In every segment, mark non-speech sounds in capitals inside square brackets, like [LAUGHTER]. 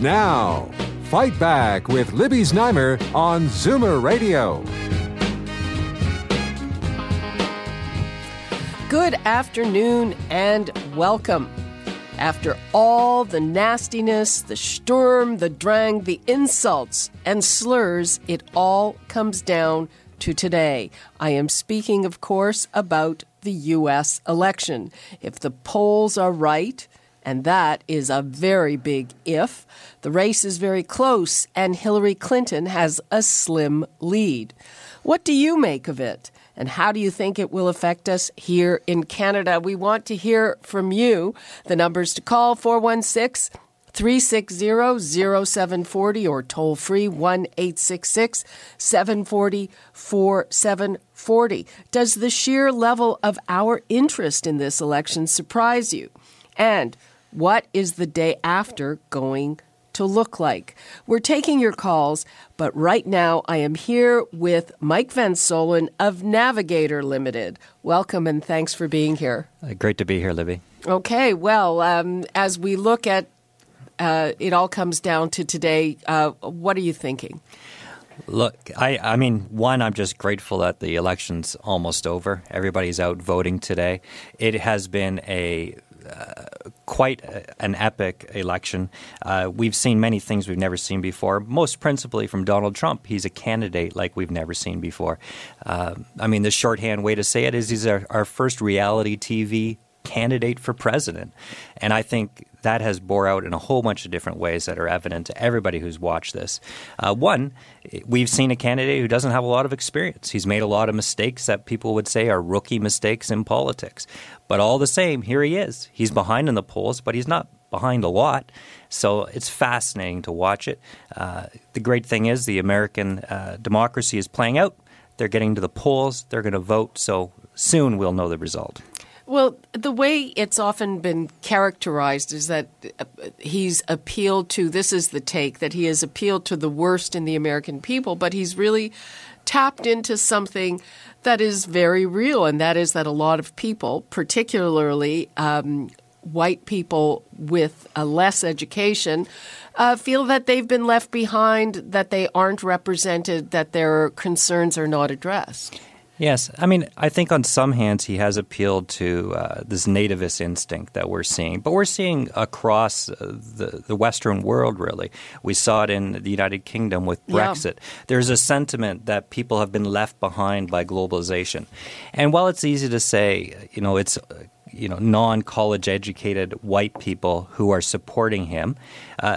Now, Fight Back with Libby Znaimer on Zoomer Radio. Good afternoon and welcome. After all the nastiness, the Sturm, the Drang, the insults and slurs, it all comes down to today. I am speaking, of course, about the U.S. election. If the polls are right, and that is a very big if. The race is very close, and Hillary Clinton has a slim lead. What do you make of it? And how do you think it will affect us here in Canada? We want to hear from you. The numbers to call 416 360 0740 or toll free 1 866 740 4740. Does the sheer level of our interest in this election surprise you? And what is the day after going to look like? We're taking your calls, but right now I am here with Mike Van Soelen of Navigator Limited. Welcome and thanks for being here. Uh, great to be here, Libby. Okay, well, um, as we look at uh, it, all comes down to today. Uh, what are you thinking? Look, I, I mean, one, I'm just grateful that the election's almost over. Everybody's out voting today. It has been a uh, quite an epic election. Uh, we've seen many things we've never seen before, most principally from Donald Trump. He's a candidate like we've never seen before. Uh, I mean, the shorthand way to say it is he's our, our first reality TV candidate for president. And I think that has bore out in a whole bunch of different ways that are evident to everybody who's watched this. Uh, one, we've seen a candidate who doesn't have a lot of experience. He's made a lot of mistakes that people would say are rookie mistakes in politics. But all the same, here he is. He's behind in the polls, but he's not behind a lot. So it's fascinating to watch it. Uh, the great thing is the American uh, democracy is playing out. They're getting to the polls, they're going to vote. So soon we'll know the result. Well, the way it's often been characterized is that uh, he's appealed to this is the take that he has appealed to the worst in the American people, but he's really tapped into something that is very real, and that is that a lot of people, particularly um, white people with less education, uh, feel that they've been left behind, that they aren't represented, that their concerns are not addressed. Yes, I mean, I think on some hands he has appealed to uh, this nativist instinct that we're seeing, but we're seeing across uh, the the Western world. Really, we saw it in the United Kingdom with Brexit. Yeah. There's a sentiment that people have been left behind by globalization, and while it's easy to say, you know, it's you know non-college educated white people who are supporting him, uh,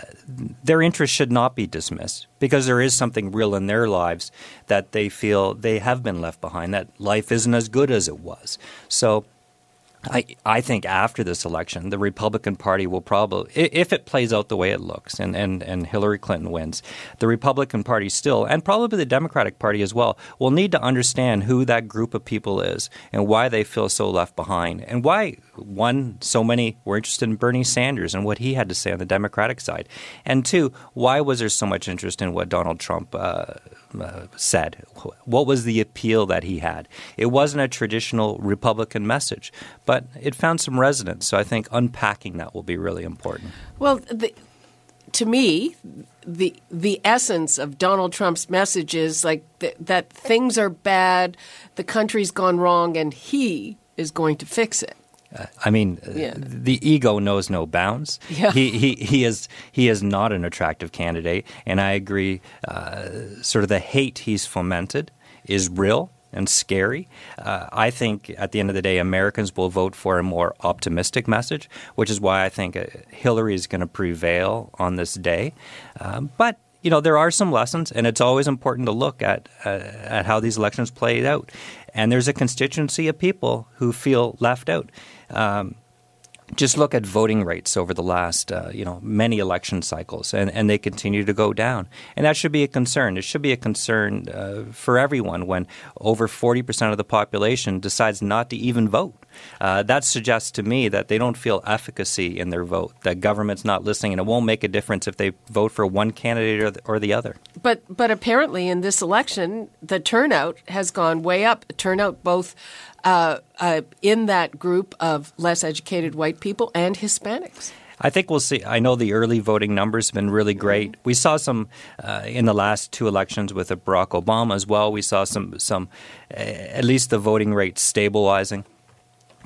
their interest should not be dismissed because there is something real in their lives that they feel they have been left behind. That life isn't as good as it was. So I, I think after this election, the Republican Party will probably, if it plays out the way it looks and, and, and Hillary Clinton wins, the Republican Party still, and probably the Democratic Party as well, will need to understand who that group of people is and why they feel so left behind and why, one, so many were interested in Bernie Sanders and what he had to say on the Democratic side. And two, why was there so much interest in what Donald Trump uh, uh, said. What was the appeal that he had? It wasn't a traditional Republican message, but it found some resonance. So I think unpacking that will be really important. Well, the, to me, the the essence of Donald Trump's message is like th- that things are bad, the country's gone wrong, and he is going to fix it. I mean, yeah. the ego knows no bounds. Yeah. He, he, he, is, he is not an attractive candidate. And I agree, uh, sort of the hate he's fomented is real and scary. Uh, I think at the end of the day, Americans will vote for a more optimistic message, which is why I think uh, Hillary is going to prevail on this day. Um, but you know there are some lessons, and it's always important to look at uh, at how these elections played out. And there's a constituency of people who feel left out. Um, just look at voting rates over the last, uh, you know, many election cycles, and, and they continue to go down. And that should be a concern. It should be a concern uh, for everyone when over 40% of the population decides not to even vote. Uh, that suggests to me that they don't feel efficacy in their vote, that government's not listening, and it won't make a difference if they vote for one candidate or the, or the other. But, but apparently in this election, the turnout has gone way up. Turnout both uh, uh, in that group of less educated white people and Hispanics. I think we'll see. I know the early voting numbers have been really great. We saw some uh, in the last two elections with Barack Obama as well. We saw some some uh, at least the voting rate stabilizing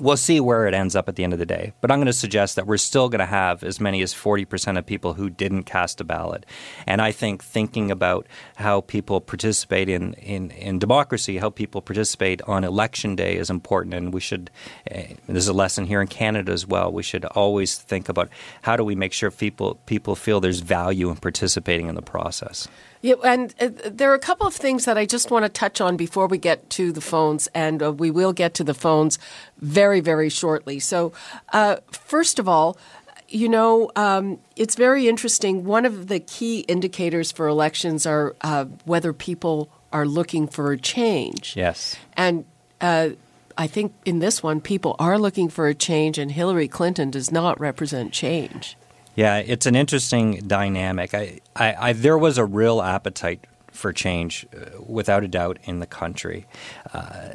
we'll see where it ends up at the end of the day. But I'm going to suggest that we're still going to have as many as 40% of people who didn't cast a ballot. And I think thinking about how people participate in, in, in democracy, how people participate on election day is important. And we should, uh, there's a lesson here in Canada as well. We should always think about how do we make sure people, people feel there's value in participating in the process. Yeah, and uh, there are a couple of things that I just want to touch on before we get to the phones, and uh, we will get to the phones very, very shortly. So, uh, first of all, you know, um, it's very interesting. One of the key indicators for elections are uh, whether people are looking for a change. Yes. And uh, I think in this one, people are looking for a change, and Hillary Clinton does not represent change. Yeah, it's an interesting dynamic. I, I, I there was a real appetite for change, uh, without a doubt, in the country. Uh,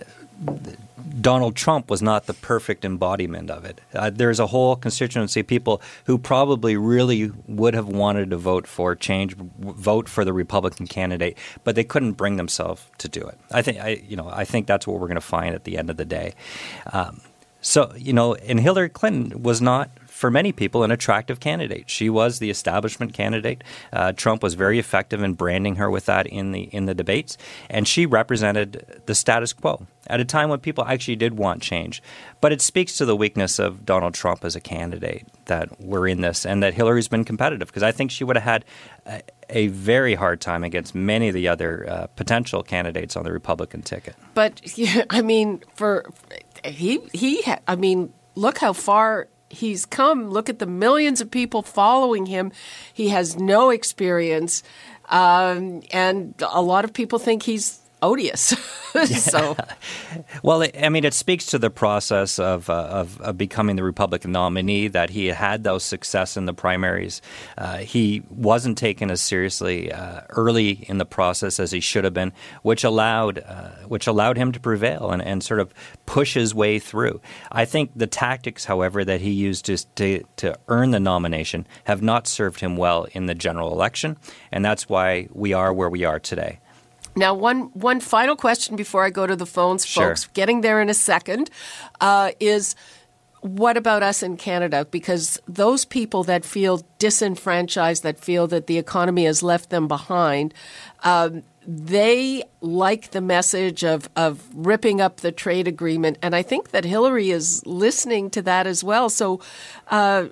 Donald Trump was not the perfect embodiment of it. Uh, there's a whole constituency of people who probably really would have wanted to vote for change, vote for the Republican candidate, but they couldn't bring themselves to do it. I think, I, you know, I think that's what we're going to find at the end of the day. Um, so, you know, and Hillary Clinton was not for many people, an attractive candidate. She was the establishment candidate. Uh, Trump was very effective in branding her with that in the in the debates, and she represented the status quo at a time when people actually did want change. But it speaks to the weakness of Donald Trump as a candidate that we're in this, and that Hillary's been competitive because I think she would have had. A, a very hard time against many of the other uh, potential candidates on the Republican ticket. But [LAUGHS] I mean, for he he, I mean, look how far he's come. Look at the millions of people following him. He has no experience, um, and a lot of people think he's odious. [LAUGHS] so, [LAUGHS] well, I mean, it speaks to the process of, uh, of, of becoming the Republican nominee that he had those success in the primaries. Uh, he wasn't taken as seriously uh, early in the process as he should have been, which allowed uh, which allowed him to prevail and, and sort of push his way through. I think the tactics, however, that he used to, to to earn the nomination have not served him well in the general election, and that's why we are where we are today. Now, one one final question before I go to the phones, sure. folks. Getting there in a second uh, is what about us in Canada? Because those people that feel disenfranchised, that feel that the economy has left them behind, um, they like the message of, of ripping up the trade agreement. And I think that Hillary is listening to that as well. So, uh,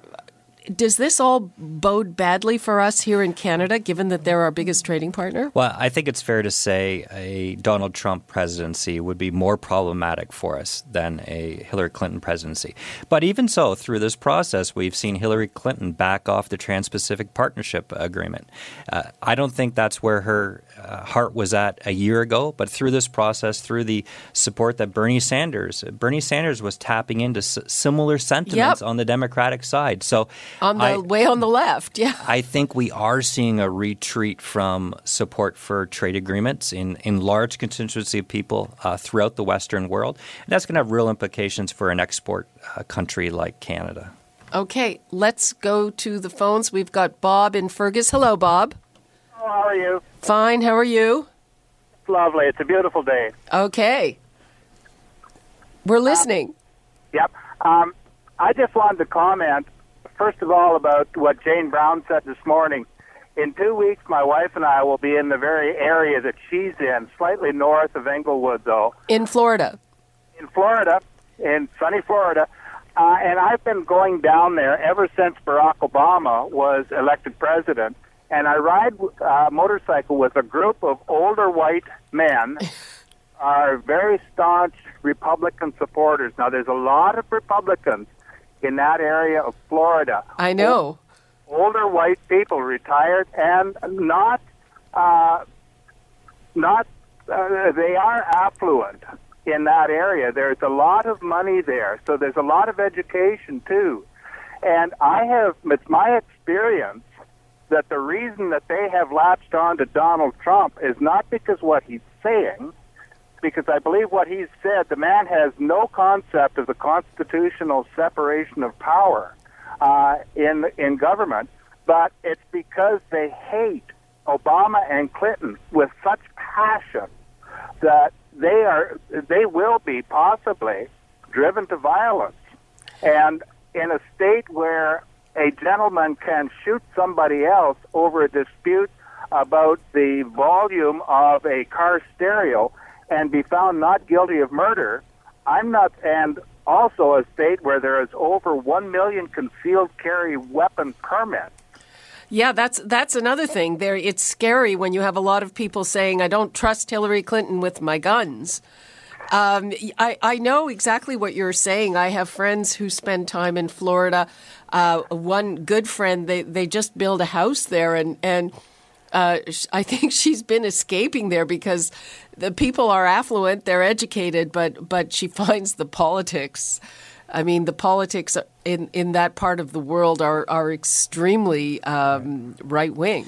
does this all bode badly for us here in Canada, given that they're our biggest trading partner? Well, I think it's fair to say a Donald Trump presidency would be more problematic for us than a Hillary Clinton presidency. But even so, through this process, we've seen Hillary Clinton back off the Trans Pacific Partnership Agreement. Uh, I don't think that's where her uh, heart was at a year ago, but through this process, through the support that Bernie Sanders, Bernie Sanders was tapping into s- similar sentiments yep. on the Democratic side. So on the I, way on the left, yeah. I think we are seeing a retreat from support for trade agreements in, in large constituency of people uh, throughout the Western world. And that's going to have real implications for an export uh, country like Canada. Okay, let's go to the phones. We've got Bob in Fergus. Hello, Bob. How are you? Fine. How are you? It's lovely. It's a beautiful day. Okay. We're listening. Uh, yep. Um, I just wanted to comment, first of all, about what Jane Brown said this morning. In two weeks, my wife and I will be in the very area that she's in, slightly north of Englewood, though. In Florida. In Florida, in sunny Florida. Uh, and I've been going down there ever since Barack Obama was elected president and I ride a uh, motorcycle with a group of older white men, [LAUGHS] are very staunch Republican supporters. Now, there's a lot of Republicans in that area of Florida. I know. Older white people, retired, and not, uh, not, uh, they are affluent in that area. There's a lot of money there, so there's a lot of education too. And I have, it's my experience that the reason that they have latched on to Donald Trump is not because what he's saying, because I believe what he's said, the man has no concept of the constitutional separation of power uh, in in government, but it's because they hate Obama and Clinton with such passion that they are they will be possibly driven to violence, and in a state where a gentleman can shoot somebody else over a dispute about the volume of a car stereo and be found not guilty of murder, I'm not, and also a state where there is over 1 million concealed carry weapon permits. Yeah, that's that's another thing. There, it's scary when you have a lot of people saying, "I don't trust Hillary Clinton with my guns." Um, I, I know exactly what you're saying. I have friends who spend time in Florida. Uh, one good friend, they, they just built a house there, and, and uh, I think [LAUGHS] she's been escaping there because the people are affluent, they're educated, but, but she [LAUGHS] finds the politics. I mean, the politics in, in that part of the world are, are extremely um, right wing.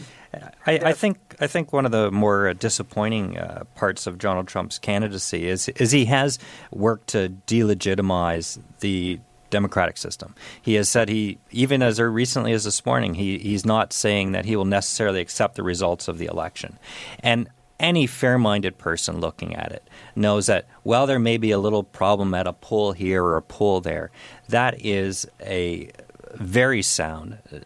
I, I, think I think one of the more disappointing uh, parts of Donald Trump's candidacy is is he has worked to delegitimize the democratic system. He has said he even as recently as this morning he he's not saying that he will necessarily accept the results of the election, and any fair-minded person looking at it knows that while there may be a little problem at a poll here or a poll there, that is a very sound uh,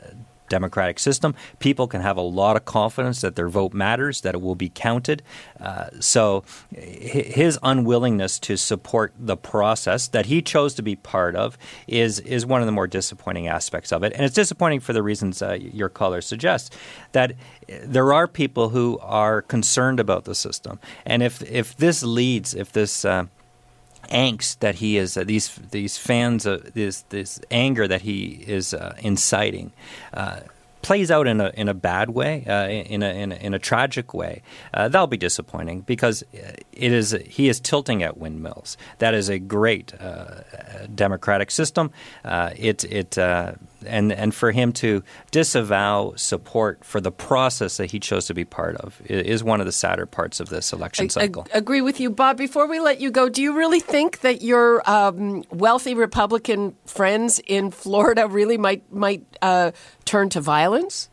democratic system. People can have a lot of confidence that their vote matters, that it will be counted. Uh, so his unwillingness to support the process that he chose to be part of is is one of the more disappointing aspects of it. And it's disappointing for the reasons uh, your caller suggests that there are people who are concerned about the system. And if if this leads, if this uh, angst that he is uh, these these fans uh, this this anger that he is uh, inciting uh, plays out in a in a bad way, uh, in, a, in, a, in a tragic way, uh, that'll be disappointing because it is he is tilting at windmills. That is a great uh, democratic system. Uh, it it uh, and and for him to disavow support for the process that he chose to be part of is one of the sadder parts of this election cycle. I, agree with you, Bob. Before we let you go, do you really think that your um, wealthy Republican friends in Florida really might might uh, turn to violence?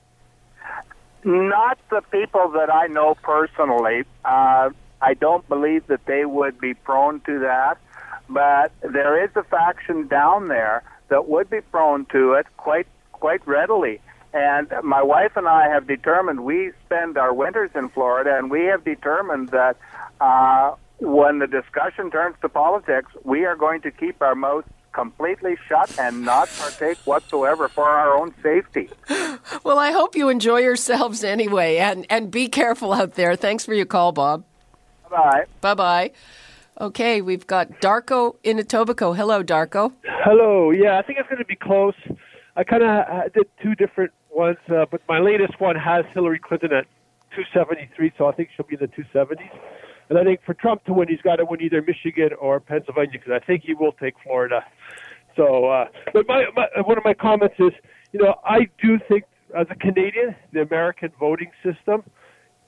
Not the people that I know personally. Uh, I don't believe that they would be prone to that, but there is a faction down there that would be prone to it quite quite readily. And my wife and I have determined we spend our winters in Florida, and we have determined that uh, when the discussion turns to politics, we are going to keep our mouths completely shut and not partake whatsoever for our own safety. [GASPS] Well, I hope you enjoy yourselves anyway, and and be careful out there. Thanks for your call, Bob. Bye. Bye bye. Okay, we've got Darko in Etobicoke. Hello, Darko. Hello. Yeah, I think it's going to be close. I kind of did two different ones, uh, but my latest one has Hillary Clinton at 273, so I think she'll be in the 270s. And I think for Trump to win, he's got to win either Michigan or Pennsylvania because I think he will take Florida. So, uh, but my, my one of my comments is, you know, I do think as a Canadian, the American voting system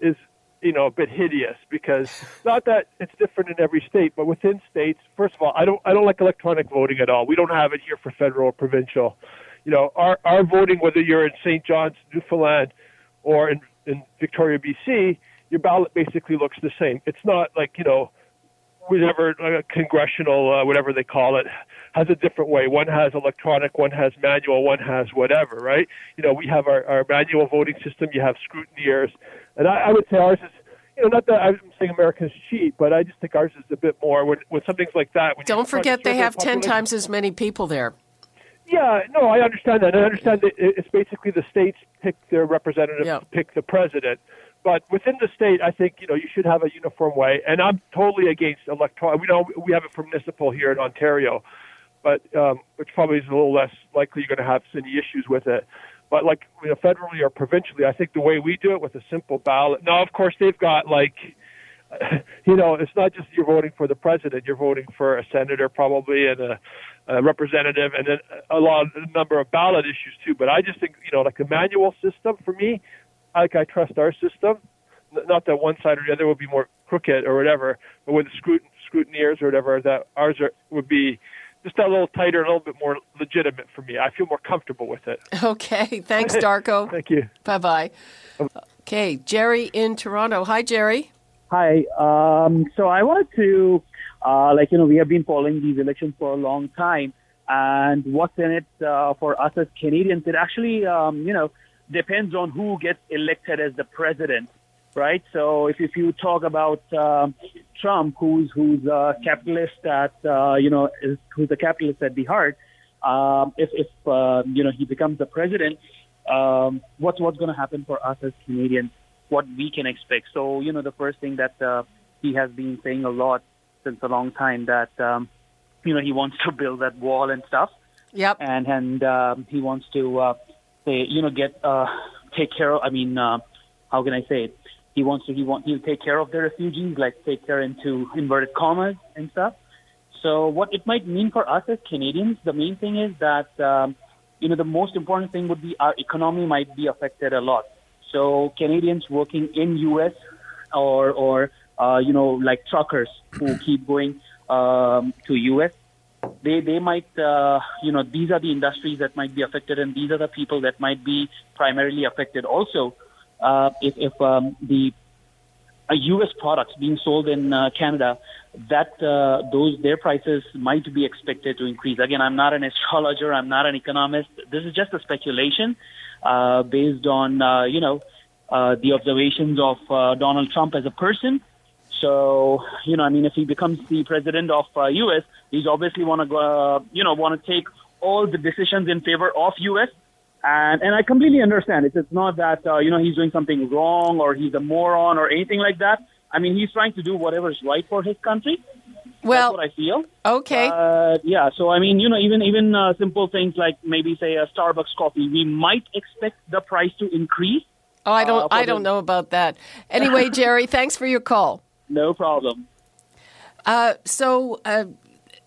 is you know a bit hideous because not that it's different in every state, but within states, first of all, I don't I don't like electronic voting at all. We don't have it here for federal or provincial. You know, our our voting, whether you're in St. John's, Newfoundland, or in in Victoria, BC, your ballot basically looks the same. It's not like you know whatever uh, congressional uh, whatever they call it has a different way. One has electronic, one has manual, one has whatever, right? You know, we have our, our manual voting system. You have scrutineers, and I, I would say ours is. You know, not that I'm saying Americans cheat, but I just think ours is a bit more when, when something's like that. Don't forget they have ten times as many people there. Yeah, no, I understand that. I understand that it's basically the states pick their representatives, yeah. pick the president. But within the state, I think you know you should have a uniform way. And I'm totally against electoral. We know we have it for municipal here in Ontario, but um, which probably is a little less likely you're going to have any issues with it. But like you know, federally or provincially, I think the way we do it with a simple ballot. Now, of course, they've got like, [LAUGHS] you know, it's not just you're voting for the president; you're voting for a senator probably and a, a representative, and then a lot, a number of ballot issues too. But I just think you know, like a manual system for me, like I trust our system. Not that one side or the other would be more crooked or whatever, but with the scrutin- scrutineers or whatever, that ours are, would be just a little tighter, a little bit more legitimate for me. I feel more comfortable with it. [LAUGHS] Okay. Thanks, [LAUGHS] Darko. Thank you. Bye bye. Okay. Jerry in Toronto. Hi, Jerry. Hi. Um, so I wanted to, uh, like, you know, we have been following these elections for a long time. And what's in it uh, for us as Canadians, it actually, um, you know, depends on who gets elected as the president, right? So if, if you talk about um, Trump, who's who's a capitalist at uh, you know is, who's a capitalist at the heart, um, if if uh, you know he becomes the president, um, what's what's going to happen for us as Canadians? What we can expect? So you know the first thing that uh, he has been saying a lot since a long time that um, you know he wants to build that wall and stuff. Yep. And and um, he wants to uh, say you know get uh, take care of. I mean, uh, how can I say it? He wants to he want he'll take care of the refugees, like take care into inverted commas and stuff. So what it might mean for us as Canadians, the main thing is that um, you know the most important thing would be our economy might be affected a lot. So Canadians working in U.S. or or uh, you know like truckers who keep going um, to U.S. They they might uh, you know these are the industries that might be affected, and these are the people that might be primarily affected also uh, if, if um, the uh, U.S. products being sold in uh, Canada, that uh, those their prices might be expected to increase. Again, I'm not an astrologer, I'm not an economist. This is just a speculation uh, based on uh, you know uh, the observations of uh, Donald Trump as a person. So you know, I mean, if he becomes the president of uh, U.S., he's obviously want to go, uh, you know want to take all the decisions in favor of U.S. And and I completely understand. It's, it's not that uh, you know he's doing something wrong or he's a moron or anything like that. I mean, he's trying to do whatever is right for his country. Well, That's what I feel. okay. Uh, yeah. So I mean, you know, even even uh, simple things like maybe say a Starbucks coffee, we might expect the price to increase. oh, I don't. uh, I don't know about that. Anyway, [LAUGHS] Jerry, thanks for your call. No problem. Uh, so, uh,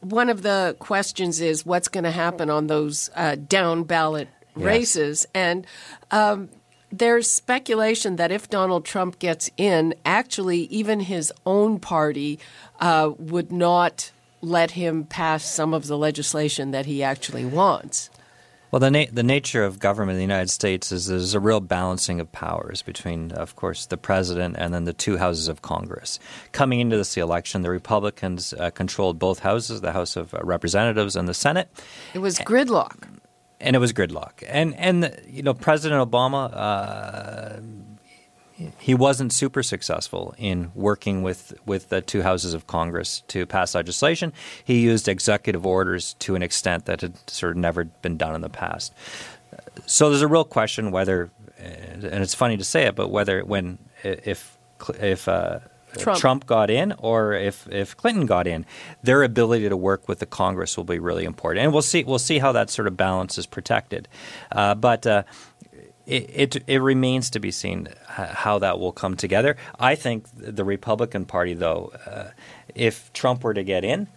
one of the questions is what's going to happen on those uh, down ballot races, and um, there's speculation that if Donald Trump gets in, actually, even his own party uh, would not let him pass some of the legislation that he actually wants. Well, the, na- the nature of government in the United States is there's a real balancing of powers between, of course, the president and then the two houses of Congress. Coming into this election, the Republicans uh, controlled both houses, the House of Representatives and the Senate, It was gridlock. and it was gridlock. And and you know, President Obama. Uh, he wasn't super successful in working with, with the two houses of Congress to pass legislation. He used executive orders to an extent that had sort of never been done in the past. So there's a real question whether, and it's funny to say it, but whether when if if uh, Trump. Trump. got in or if, if Clinton got in, their ability to work with the Congress will be really important, and we'll see we'll see how that sort of balance is protected. Uh, but uh, it, it, it remains to be seen how that will come together. I think the Republican Party, though, uh, if Trump were to get in,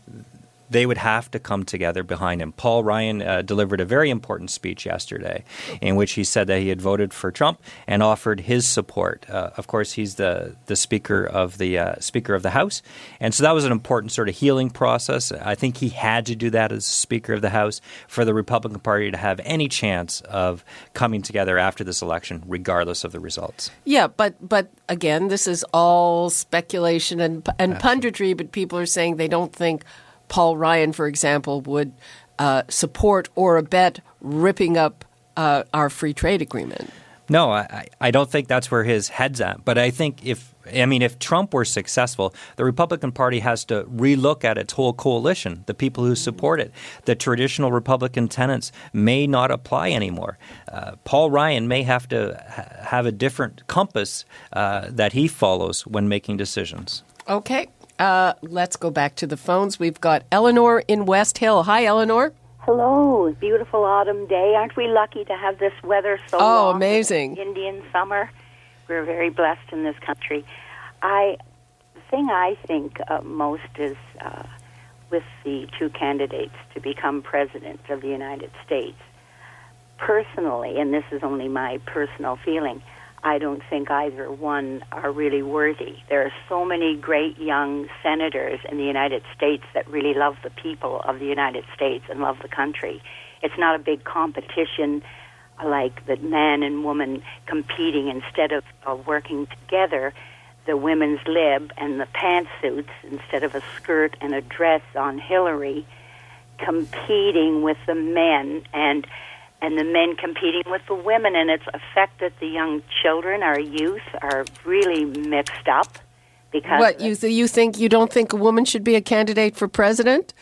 they would have to come together behind him. Paul Ryan uh, delivered a very important speech yesterday in which he said that he had voted for Trump and offered his support. Uh, of course, he's the, the speaker of the uh, Speaker of the House, and so that was an important sort of healing process. I think he had to do that as Speaker of the House for the Republican Party to have any chance of coming together after this election, regardless of the results. Yeah, but but again, this is all speculation and and punditry. But people are saying they don't think Paul Ryan, for example, would uh, support or abet ripping up uh, our free trade agreement. No, I, I don't think that's where his head's at. But I think if I mean if Trump were successful, the Republican Party has to relook at its whole coalition, the people who support it. The traditional Republican tenets may not apply anymore. Uh, Paul Ryan may have to ha- have a different compass uh, that he follows when making decisions. Okay, uh, let's go back to the phones. We've got Eleanor in West Hill. Hi, Eleanor. Hello, beautiful autumn day. Aren't we lucky to have this weather so Oh, amazing. Indian summer. We're very blessed in this country. I the thing I think uh, most is uh, with the two candidates to become president of the United States. Personally, and this is only my personal feeling, I don't think either one are really worthy. There are so many great young senators in the United States that really love the people of the United States and love the country. It's not a big competition like the man and woman competing instead of uh, working together. The women's lib and the pantsuits instead of a skirt and a dress on Hillary competing with the men and and the men competing with the women, and it's affected the young children, our youth, are really mixed up because What you th- you think you don't think a woman should be a candidate for president?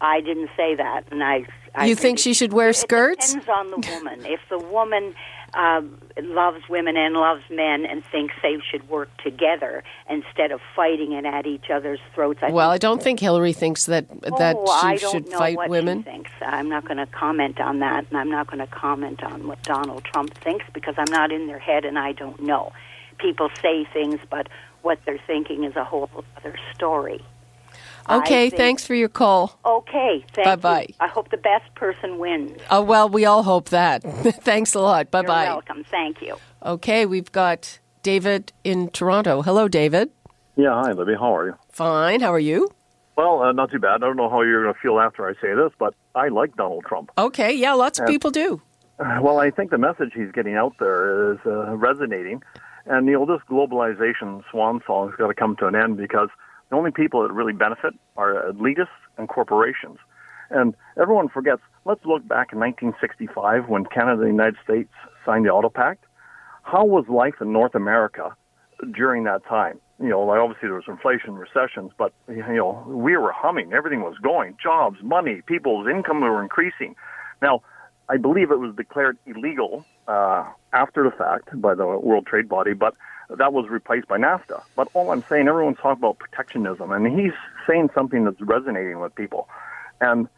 I didn't say that, and I. I You think she should wear skirts? It depends on the woman. if the woman um, loves women and loves men and thinks they should work together instead of fighting it at each other's throats, I Well, I don't think Hillary thinks that that oh, I she don't should know fight what women. She thinks. I'm not going to comment on that, and I'm not going to comment on what Donald Trump thinks because I'm not in their head and I don't know. People say things, but what they're thinking is a whole other story. I Okay, think- thanks for your call. Okay, thank Bye-bye. you. I hope the best person wins. Oh well, we all hope that. [LAUGHS] thanks a lot. Bye You're bye. welcome. Thank you. Okay, we've got David in Toronto. Hello, David. Yeah, hi, Libby. How are you? Fine. How are you? Well, uh, not too bad. I don't know how you're going to feel after I say this, but I like Donald Trump. Okay. Yeah, lots of Yeah. people do. [SIGHS] Well, I think the message he's getting out there is uh, resonating. And, you know, this globalization swan song has got to come to an end because the only people that really benefit are elitists and corporations. And everyone forgets, let's look back in 1965 when Canada and the United States signed the Auto Pact. How was life in North America during that time? You know, like obviously there was inflation, recessions, but, you know, we were humming. Everything was going. Jobs, money, people's income were increasing. Now, I believe it was declared illegal uh, after the fact by the World Trade Body, but that was replaced by NAFTA. But all I'm saying, everyone's talking about protectionism, and he's saying something that's resonating with people. And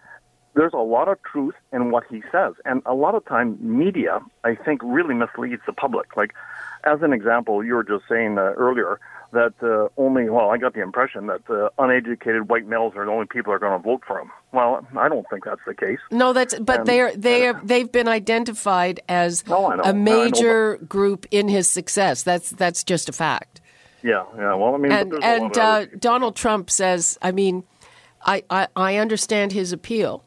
there's a lot of truth in what he says. And a lot of time, media, I think, really misleads the public. Like, as an example, you were just saying uh, earlier that uh, only, well, I got the impression that uh, uneducated white males are the only people that are going to vote for him. Well, I don't think that's the case. No, that's but Um, they're they are they've been identified as No, I know. I a know, major group in his success. That's that's just a fact. Yeah, yeah. Well, I mean, and and uh. Donald Trump says, I mean, I I, I understand his appeal,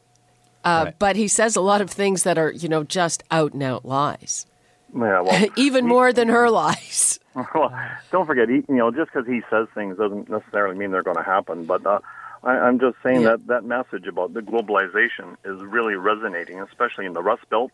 uh, Right. but he says a lot of things that are you know just out and out lies, yeah, well, [LAUGHS] even more than her lies. [LAUGHS] well, don't forget, he, you know, just because he says things doesn't necessarily mean they're going to happen. But uh, I, I'm just saying Yeah. that that message about the globalization is really resonating, especially in the Rust Belt,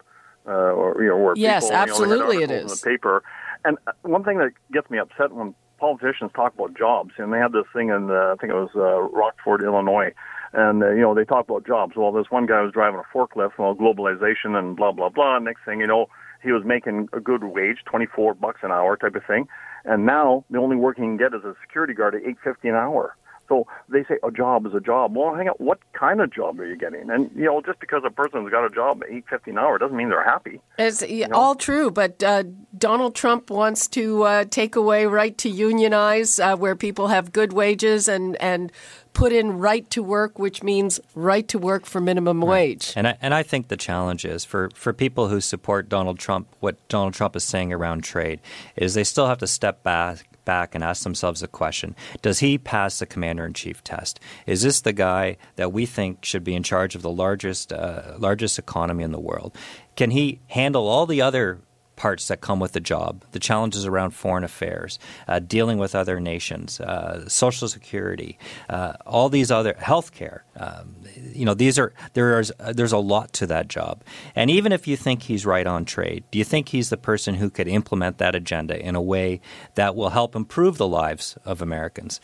uh, or you know, where Yes, people, you know, absolutely it is. in the paper. And uh, one thing that gets me upset when politicians talk about jobs, and they had this thing in, uh, I think it was uh, Rockford, Illinois. And uh, you know they talk about jobs. Well, this one guy was driving a forklift. Well, globalization and blah blah blah. Next thing you know, he was making a good wage, twenty four bucks an hour type of thing. And now the only work he can get is a security guard at eight fifty an hour. So they say a job is a job. Well, hang on, what kind of job are you getting? And you know, just because a person's got a job at eight fifty an hour doesn't mean they're happy. It's yeah, all true, but uh, Donald Trump wants to uh, take away right to unionize, uh, where people have good wages, and and put in right to work, which means right to work for minimum wage. And I, and I think the challenge is for, for people who support Donald Trump, what Donald Trump is saying around trade is they still have to step back back and ask themselves the question Does he pass the commander in chief test? Is this the guy that we think should be in charge of the largest, uh, largest economy in the world? Can he handle all the other parts that come with the job, the challenges around foreign affairs, uh, dealing with other nations, uh, social security, uh, all these other healthcare. Um, you know, these are there's there's a lot to that job. And even if you think he's right on trade, do you think he's the person who could implement that agenda in a way that will help improve the lives of Americans?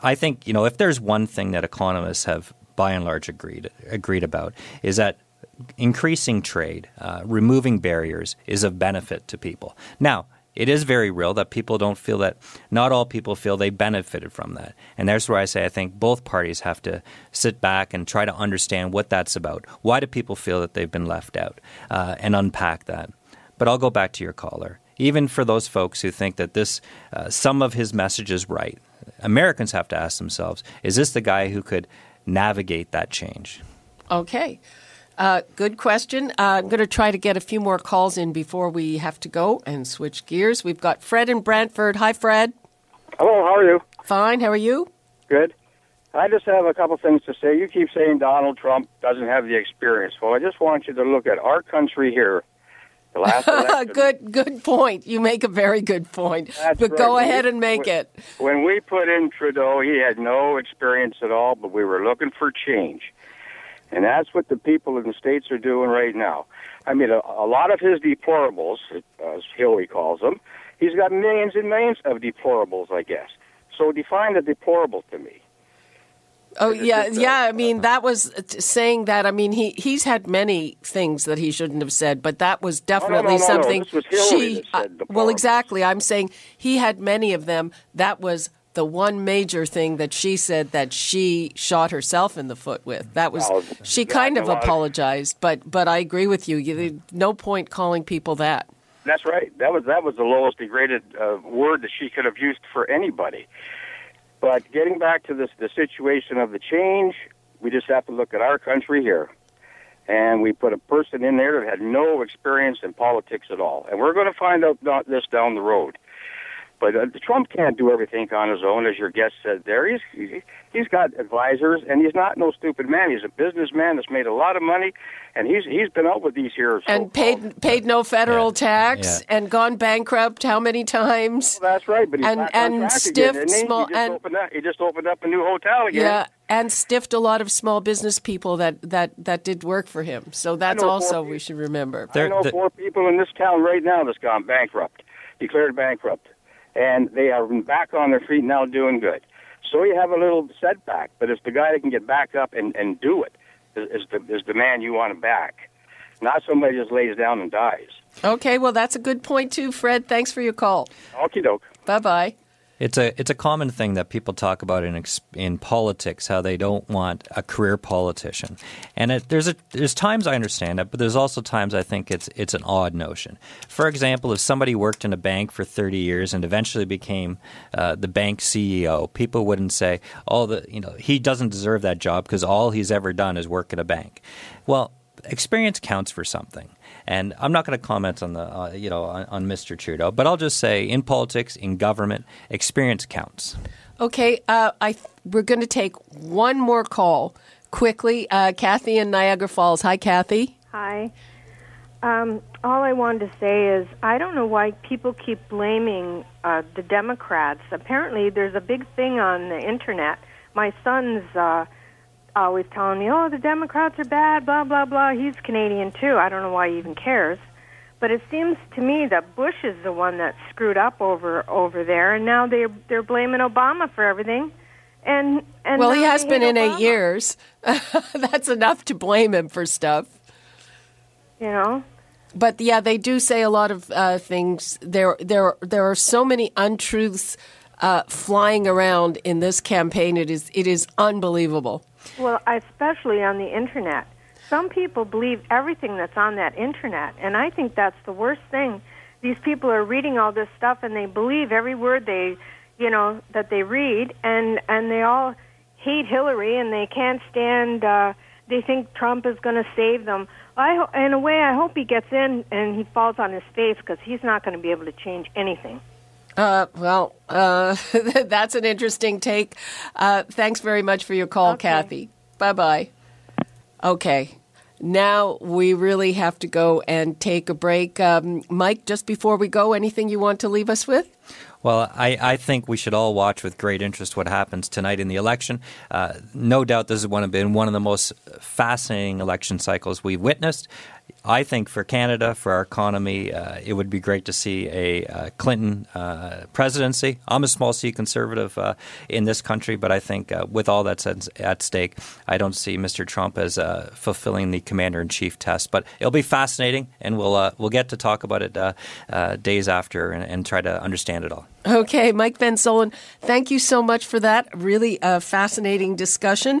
I think you know if there's one thing that economists have by and large agreed agreed about is that increasing trade, uh, removing barriers is of benefit to people. Now, it is very real that people don't feel that, not all people feel they benefited from that. And that's where I say I think both parties have to sit back and try to understand what that's about. Why do people feel that they've been left out? Uh, and unpack that. But I'll go back to your caller. Even for those folks who think that this, uh, some of his message is right, Americans have to ask themselves: Is this the guy who could navigate that change? Okay. Uh, good question. Uh, I'm going to try to get a few more calls in before we have to go and switch gears. We've got Fred in Brantford. Hi, Fred. Hello, how are you? Fine. How are you? Good. I just have a couple things to say. You keep saying Donald Trump doesn't have the experience. Well, I just want you to look at our country here. The last [LAUGHS] election. good, good point. You make a very good point. That's but right. go ahead and make when- it. When we put in Trudeau, he had no experience at all, but we were looking for change. And that's what the people in the States are doing right now. I mean, a, a lot of his deplorables, as Hillary calls them, he's got millions and millions of deplorables, I guess. So define the deplorable to me. Oh yeah, uh, yeah. I mean, that was uh, saying that. I mean, he he's had many things that he shouldn't have said, but that was definitely no, no. something This was Hillary she. uh, well, exactly. I'm saying he had many of them. That was the one major thing that she said that she shot herself in the foot with. That was Well, she kind of apologized, but but I agree with you. you no point calling people that. That's right. That was that was the lowest degraded uh, word that she could have used for anybody. But getting back to this, the situation of the change, we just have to look at our country here, and we put a person in there that had no experience in politics at all, and we're going to find out not this down the road. But uh, Trump can't do everything on his own, as your guest said there. He's he- he's got advisors, and he's not no stupid man. He's a businessman that's made a lot of money, and he's he's been out with these here And paid paid no federal tax Yeah. and gone bankrupt how many times? That's right, but he's And- back and track stiff again, isn't he? small- he just and- opened up, he just opened up a new hotel again. Yeah, and stiffed a lot of small business people that that that did work for him. So that's also we should remember. I There- know the- four people in this town right now that's gone bankrupt, declared bankrupt, and they are back on their feet now, doing good. So you have a little setback, but it's the guy that can get back up and and do it is, the is the man you want to back, not somebody just lays down and dies. Okay, well that's a good point too, Fred. Thanks for your call. Okie doke. Bye bye. It's a it's a common thing that people talk about in in politics how they don't want a career politician, and it, there's a there's times I understand it, but there's also times I think it's it's an odd notion. For example, if somebody worked in a bank for 30 years and eventually became uh, the bank CEO, people wouldn't say, "Oh, the you know he doesn't deserve that job because all he's ever done is work at a bank." Well, experience counts for something. And I'm not going to comment on the uh, you know on, on Mr. Trudeau, but I'll just say in politics, in government, experience counts. Okay, uh, I we're going to take one more call quickly. Uh, Kathy in Niagara Falls. Hi, Kathy. Hi. Um, all I wanted to say is I don't know why people keep blaming uh, the Democrats. Apparently, there's a big thing on the internet. My son's uh, always telling me, "Oh, the Democrats are bad." Blah blah blah. He's Canadian too. I don't know why he even cares. But it seems to me that Bush is the one that screwed up over over there, and now they're they're blaming Obama for everything. And and well, he has been in eight years. [LAUGHS] That's enough to blame him for stuff. You know. But yeah, they do say a lot of uh, things. There, there, there are so many untruths uh, flying around in this campaign. It is, it is unbelievable. Well, especially on the internet. Some people believe everything that's on that internet, and I think that's the worst thing. These people are reading all this stuff and they believe every word they, you know, that they read, and and they all hate Hillary and they can't stand. Uh, they think Trump is going to save them. I, ho- in a way, I hope he gets in and he falls on his face because he's not going to be able to change anything. Uh, well, uh, [LAUGHS] that's an interesting take. Uh, thanks very much for your call, Okay. Kathy. Bye bye. Okay. Now we really have to go and take a break. Um, Mike, just before we go, anything you want to leave us with? Well, I, I think we should all watch with great interest what happens tonight in the election. Uh, no doubt this has one, been one of the most fascinating election cycles we've witnessed. I think for Canada, for our economy, uh, it would be great to see a uh, Clinton uh, presidency. I'm a small c conservative uh, in this country, but I think uh, with all that's at, stake, I don't see Mr. Trump as fulfilling the commander in chief test. But it'll be fascinating, and we'll we'll get to talk about it days after and, and, try to understand it all. Okay, Mike Van Soelen, thank you so much for that. Really fascinating discussion.